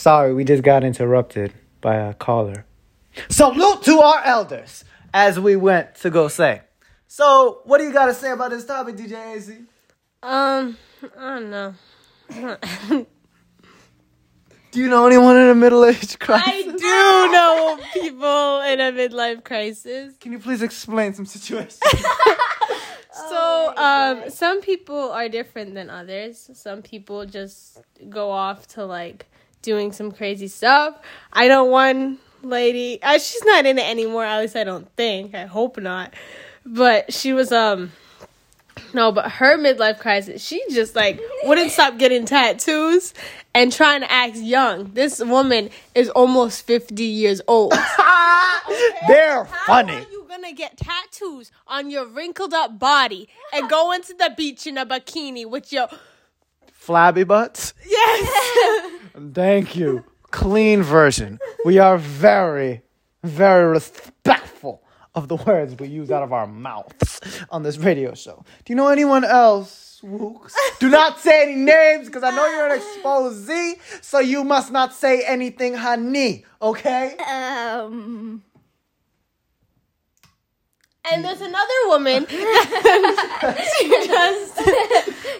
Sorry, we just got interrupted by a caller. Salute to our elders, as we went to go say. So, what do you got to say about this topic, DJ AC? Um, I don't know. Do you know anyone in a middle age crisis? I do know people in a midlife crisis. Can you please explain some situations? So, um, some people are different than others. Some people just go off to like doing some crazy stuff. I know one lady. Uh, she's not in it anymore. At least I don't think. I hope not. But she was um. No, but her midlife crisis, she just like wouldn't stop getting tattoos and trying to act young. This woman is almost 50 years old. They're How funny. are you gonna get tattoos on your wrinkled up body and go into the beach in a bikini with your Flabby butts? yes? Thank you. Clean version. We are very, very respectful of the words we use out of our mouths on this radio show. Do you know anyone else? Do not say any names because I know you're an exposee, so you must not say anything, honey. Okay? Um. And there's another woman. she just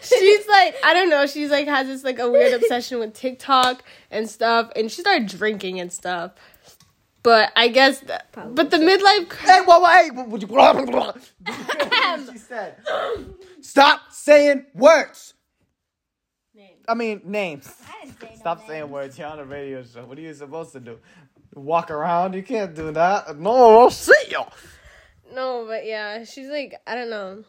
she's like I don't know. She's like has this like a weird obsession with TikTok and stuff, and she started drinking and stuff. But I guess, th- but the midlife. cr- Hey, whoa, whoa, hey, would you? she said, "Stop saying words." I mean names. I didn't say no Stop name. saying words. You're on a radio show. What are you supposed to do? Walk around? You can't do that. No, I'll see you. No, but yeah, she's like I don't know.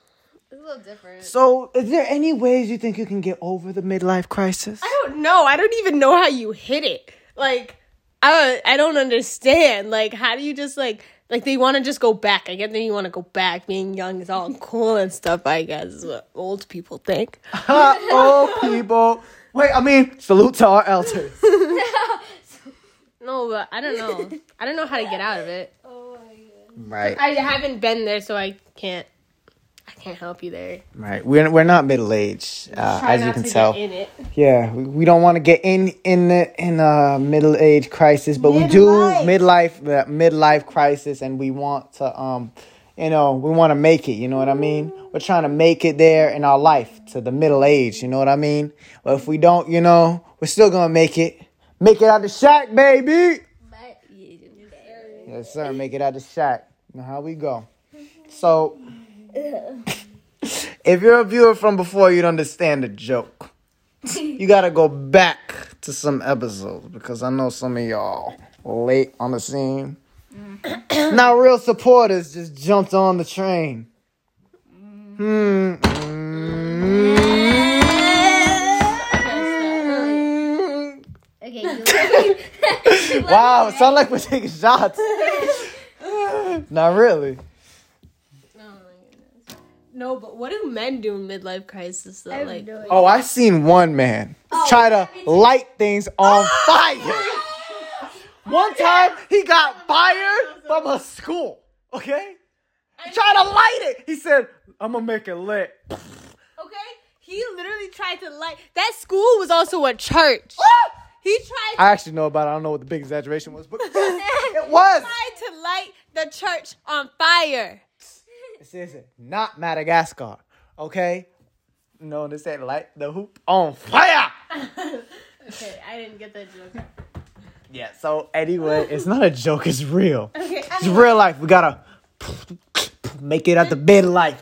It's a little different. So, is there any ways you think you can get over the midlife crisis? I don't know. I don't even know how you hit it. Like, I don't, I don't understand. Like, how do you just like like they want to just go back? I get that you want to go back. Being young is all cool and stuff. I guess is what old people think. oh, people. Wait, I mean, salute to our elders. No, but I don't know. I don't know how to get out of it. Right, I haven't been there, so I can't. I can't help you there. right. We're we're not middle aged, uh, as you can tell. Get in it. Yeah, we, we don't want to get in in the in a middle age crisis, but we do Midlife. midlife uh, midlife crisis, and we want to um, you know, we want to make it. You know what I mean? We're trying to make it there in our life to the middle age. You know what I mean? But if we don't, you know, we're still gonna make it. Make it out the shack, baby. Yes, sir. Make it out the shack. Now how we go. So, if you're a viewer from before, you'd understand the joke. You gotta go back to some episodes because I know some of y'all late on the scene. now, real supporters just jumped on the train. Hmm. Mm. okay, you Wow, it sounds like we're taking shots. Not really. Oh my goodness. No, but what do men do in midlife crisis though? Like, Oh, I seen one man try to light things on fire. One time he got fired from a school. Okay, try to light it. He said, "I'm gonna make it lit." okay, he literally tried to light. That school was also a church. He tried. I actually know about it. I don't know what the big exaggeration was, but it was. tried to light the church on fire. This isn't not Madagascar. Okay. No, this ain't light the hoop on fire. Okay, I didn't get that joke. Yeah. So anyway, it's not a joke. It's real. Okay, It's real life. We gotta make it at the midlife.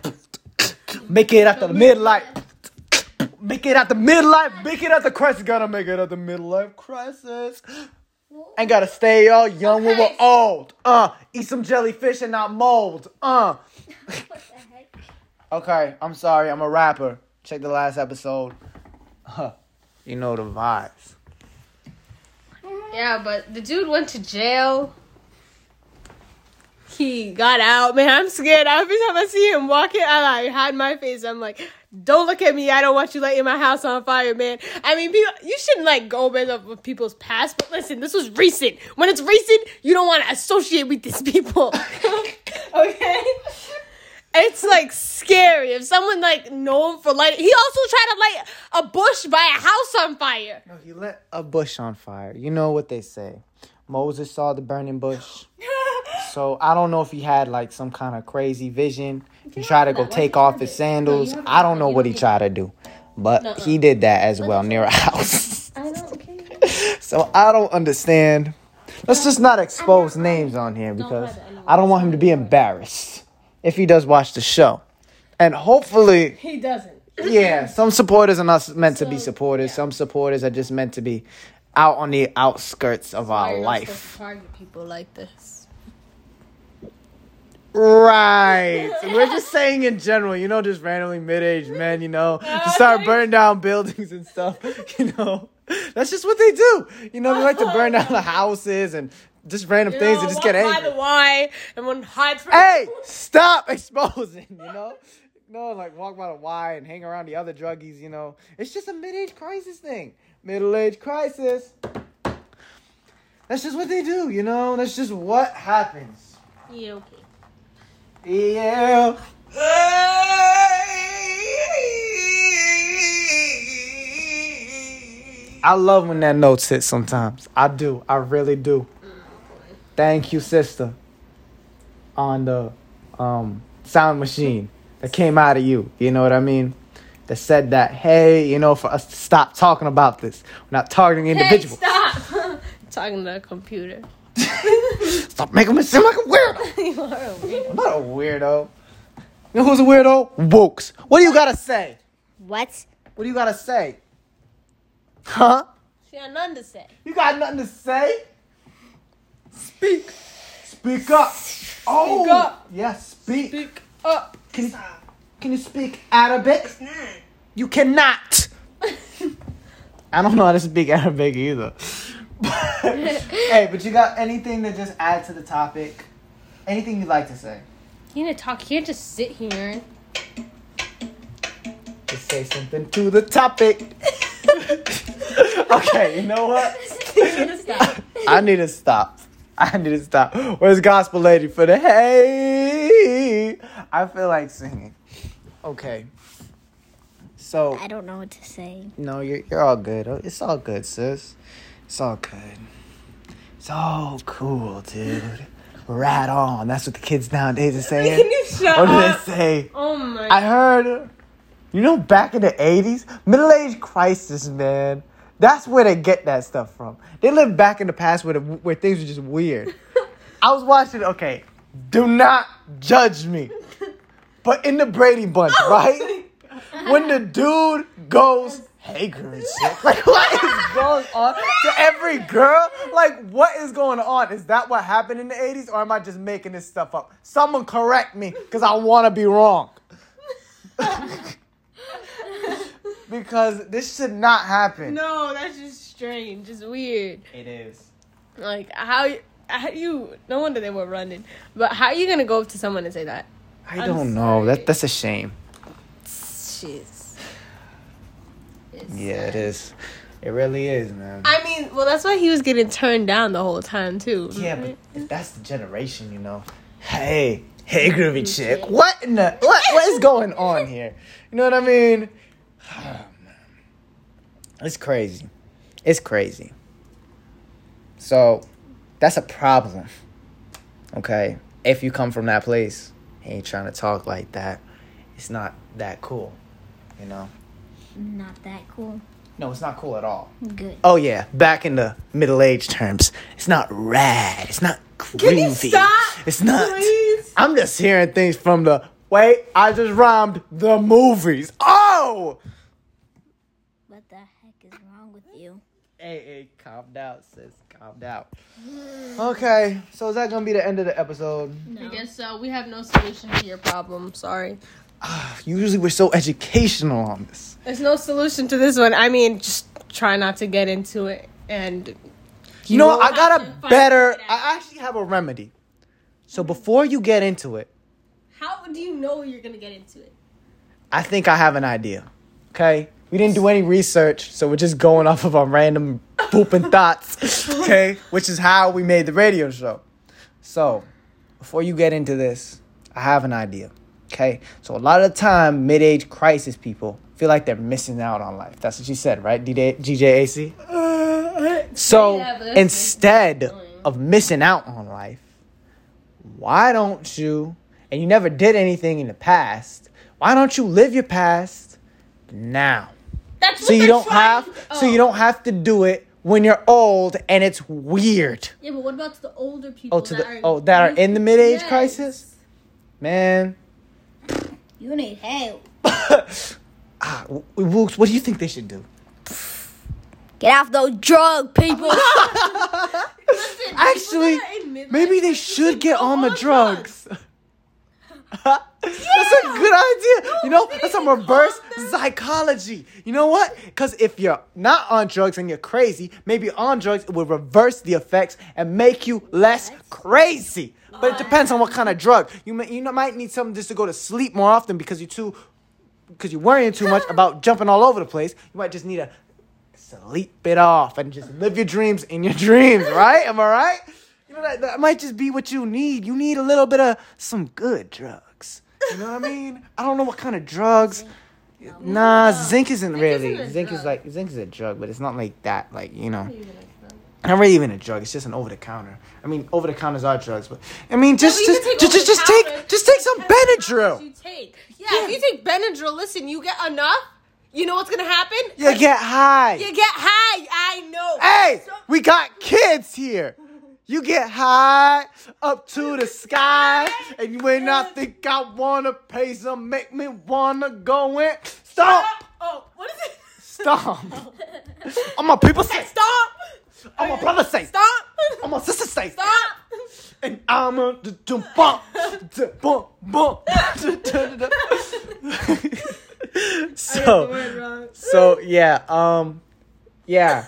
Make it at the midlife. Make it out the midlife. Make it out the crisis. Gotta make it out the midlife crisis. And gotta stay all young when we're old. Uh, eat some jellyfish and not mold. Uh. what the heck? Okay, I'm sorry. I'm a rapper. Check the last episode. Huh. You know the vibes. Yeah, but the dude went to jail. He got out. Man, I'm scared. Every time I see him walking, I like hide my face. I'm like, don't look at me. I don't want you lighting my house on fire, man. I mean, people, you shouldn't like go based off of people's past. But listen, this was recent. When it's recent, you don't want to associate with these people. okay. it's like scary. If someone like known for lighting, he also tried to light a bush by a house on fire. No, he lit a bush on fire. You know what they say. Moses saw the burning bush. So I don't know if he had like some kind of crazy vision. He tried to go take off his sandals. I don't know what he tried to do. But he did that as well near a house. I don't okay. So I don't understand. Let's just not expose names on here because I don't want him to be embarrassed if he does watch the show. And hopefully, He doesn't. yeah, some supporters are not meant to be supporters. Some supporters are just meant to be out on the outskirts of our You're not life. to Target people like this. Right. We're just saying in general, you know, just randomly mid-aged men, you know, just start burning down buildings and stuff, you know. That's just what they do. You know, they like to burn down the houses and just random You things know, and just walk get by angry. the Y and one hides from. Hey, stop exposing, you know? No, like walk by the Y and hang around the other druggies, you know. It's just a mid-age crisis thing. Middle-age crisis. That's just what they do, you know? That's just what happens. Yeah, okay. Yeah. I love when that note hits sometimes. I do. I really do. Thank you, sister. On the um, sound machine that came out of you. You know what I mean? That said that, hey, you know, for us to stop talking about this. We're not targeting individuals. Hey, stop! Talking to a computer. Stop making me seem like a weirdo. you are a weirdo. I'm not a weirdo. You know who's a weirdo? Wokes. What do you gotta say? What? What do you gotta say? Huh? She got nothing to say. You got nothing to say? Speak. Speak up. Oh. up. Yes, speak. Speak up. Can you, can you speak Arabic? You cannot. I don't know how to speak Arabic either. hey, but you got anything to just add to the topic? Anything you'd like to say? You need to talk. You can't just sit here. Just say something to the topic. okay, you know what? Stop. I need to stop. I need to stop. Where's Gospel Lady for the hey? I feel like singing. Okay. So I don't know what to say. no, you're you're all good. It's all good, sis. It's all good. It's all cool, dude. Rat on. That's what the kids nowadays are saying. Can you shut What do they say? Oh my. I heard, you know, back in the 80s, middle age crisis, man. That's where they get that stuff from. They live back in the past where, the, where things were just weird. I was watching, okay, do not judge me. But in the Brady Bunch, oh right? When the dude goes, hey, girl, and shit. Like, what is going on to every girl? Like, what is going on? Is that what happened in the 80s, or am I just making this stuff up? Someone correct me, because I want to be wrong. because this should not happen. no, that's just strange. It's weird. It is. Like how how you? No wonder they were running. But how are you gonna go up to someone and say that? I I'm don't know. sorry. That That's a shame. Jeez. Yeah, it is. It really is, man. I mean, well, that's why he was getting turned down the whole time too. Yeah, but that's the generation, you know. Hey, hey, groovy mm-hmm. chick. What in the what? What is going on here? You know what I mean? Oh. It's crazy. It's crazy. So, that's a problem. Okay, if you come from that place and you're trying to talk like that, it's not that cool. You know? Not that cool. No, it's not cool at all. Good. Oh yeah, back in the middle age terms, it's not rad. It's not groovy. Can you stop? It's not. Please? I'm just hearing things from the wait. I just rhymed the movies. Oh. What the heck is wrong with you? Hey, hey, calm down, sis. Calm down. Okay, so is that gonna be the end of the episode? I guess so. We have no solution to your problem. Sorry. Ah, usually we're so educational on this. There's no solution to this one. I mean, just try not to get into it. And You know, I got a better. I actually have a remedy. So before you get into it, how do you know you're gonna get into it? I think I have an idea. Okay? We didn't do any research, so we're just going off of our random pooping thoughts. Okay? Which is how we made the radio show. So, before you get into this, I have an idea. Okay, so a lot of the time, mid-age crisis people feel like they're missing out on life. That's what you said, right, DJ, GJAC? So Yeah, instead of missing out on life, why don't you? And you never did anything in the past. Why don't you live your past now? That's So you don't have. So you oh. don't have to do it when you're old and it's weird. Yeah, but what about to the older people? Oh, to the oh that are in the mid-age Yes. crisis, man. You need help. Ah, W- Wooks, what do you think they should do? Get off those drug people. Actually, maybe they should get on the drugs. That's a good idea. you know, that's some reverse psychology. You know what? Because if you're not on drugs and you're crazy, maybe on drugs it will reverse the effects and make you less crazy. But it depends on what kind of drug. You may, you might need something just to go to sleep more often because you're too because you're worrying too much about jumping all over the place. You might just need to sleep it off and just live your dreams in your dreams, right? Am I right? That, that might just be what you need. You need a little bit of some good drugs. You know what I mean? I don't know what kind of drugs. Nah, zinc isn't really. isn't zinc is like zinc is a drug, but it's not like that. Like you know, not really even a drug. It's just an over the counter. I mean, over the counters are drugs, but I mean, just just take just just, just take just take some Benadryl. You take. Yeah, if you take Benadryl, listen, you get enough. You know what's gonna happen? You get high. You get high. I know. Hey, So- we got kids here. You get high up to the sky, and when I think I wanna pay some, make me wanna go in. Stop! Oh, what is it? Stop! All my people say, Stop. all my brothers say, Stop. all my sisters say, Stop. and I'm a d- d- bump, bump, bump. So. So yeah, um, yeah,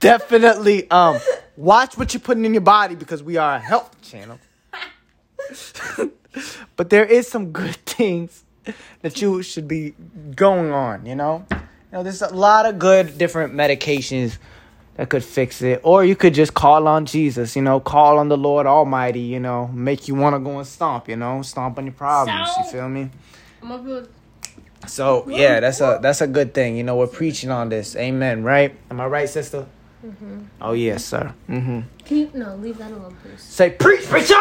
definitely. Um, watch what you're putting in your body because we are a health channel. but there is some good things that you should be going on. You know, you know, there's a lot of good different medications that could fix it, or you could just call on Jesus. You know, call on the Lord Almighty. You know, make you want to go and stomp. You know, stomp on your problems. You feel me? So yeah, that's a that's a good thing. You know, we're preaching on this. Amen. Right? Am I right, sister? Oh yes, sir. Mm-hmm. Can you no leave that alone, please? Say preach, preacher.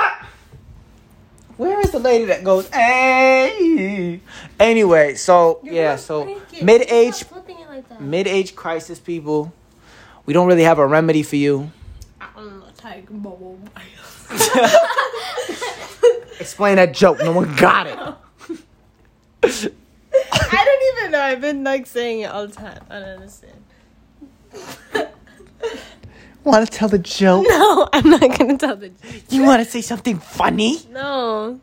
Where is the lady that goes? Hey. Anyway, so yeah, so flipping it like mid-age crisis people. We don't really have a remedy for you. I'm not tiger bubble. Explain that joke. No one got it. I don't even know. I've been like saying it all the time. I don't understand. Want to tell the joke? No, I'm not gonna tell the. Joke. You want to say something funny? No,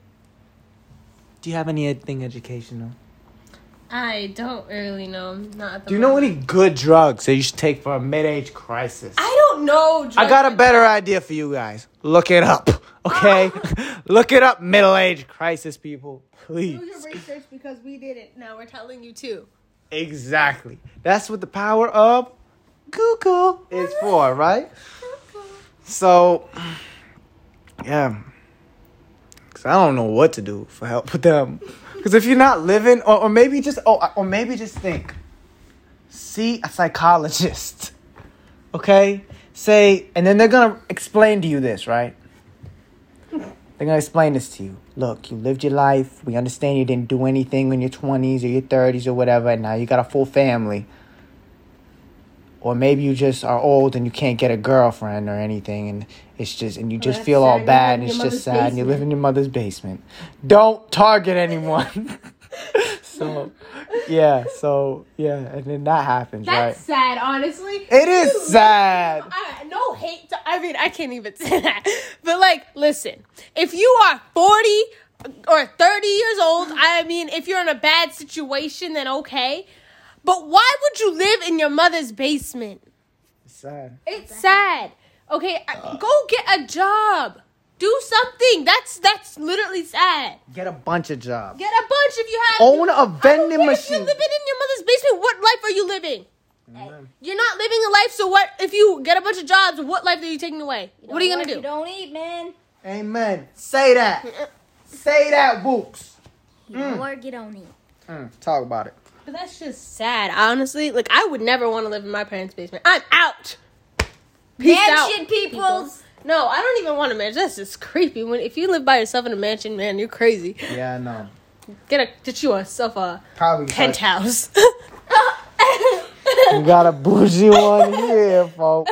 Do you have anything educational? I don't really know. Not at the Do you know any good drugs that you should take for a mid-age crisis? I don't know. I got a better idea for you guys. Look it up, okay? Look it up, middle-age crisis people, please. Do your research because we did it. Now we're telling you too. Exactly. That's what the power of Google is for, right? So, yeah. Cause I don't know what to do for help with them. Cause if you're not living, or, or maybe just, oh, or maybe just think, see a psychologist, okay? Say, and then they're gonna explain to you this, right? They're gonna explain this to you. Look, you lived your life. We understand you didn't do anything in your twenties or your thirties or whatever, and now you got a full family. Or maybe you just are old and you can't get a girlfriend or anything, and it's just and you just feel all bad, and it's just sad, and you live in your mother's basement. Don't target anyone. so, yeah, so yeah, and then that happens, That's right? sad, honestly. It is sad. I, no hate. To, I mean, I can't even say that. But like, listen, if you are forty or thirty years old, I mean, if you're in a bad situation, then okay. But why would you live in your mother's basement? It's sad. It's sad. Okay, I- go get a job. Do something. That's that's literally sad. Get a bunch of jobs. Get a bunch if you have. Own a I don't vending care If machine. you're living in your mother's basement, what life are you living? You're not living a life. So what? If you get a bunch of jobs, what life are you taking away? what are you gonna do? You don't eat, man. Amen. Say that. Say that, Books. You don't work, you don't eat. Mm, talk about it. But that's just sad, honestly. Like I would never want to live in my parents' basement. I'm out. Peace out. Mansion peoples. No, I don't even want a mansion. That's just creepy. When if you live by yourself in a mansion, man, you're crazy. Yeah, I know. Get a get you yourself a Probably penthouse. We got a bougie one here, folks.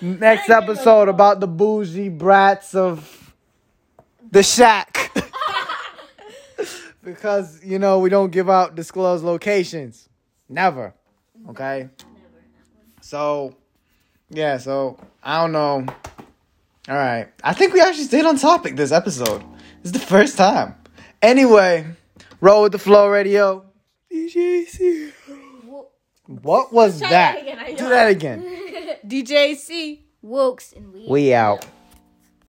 Next episode about the bougie brats of the shack. because, you know, we don't give out disclosed locations. Never. Okay? So, yeah, so I don't know. All right. I think we actually stayed on topic this episode. This is the first time. Anyway, roll with the flow radio. DJC. What was Try that? that again, Do that again. DJC. Wokes and we. We out.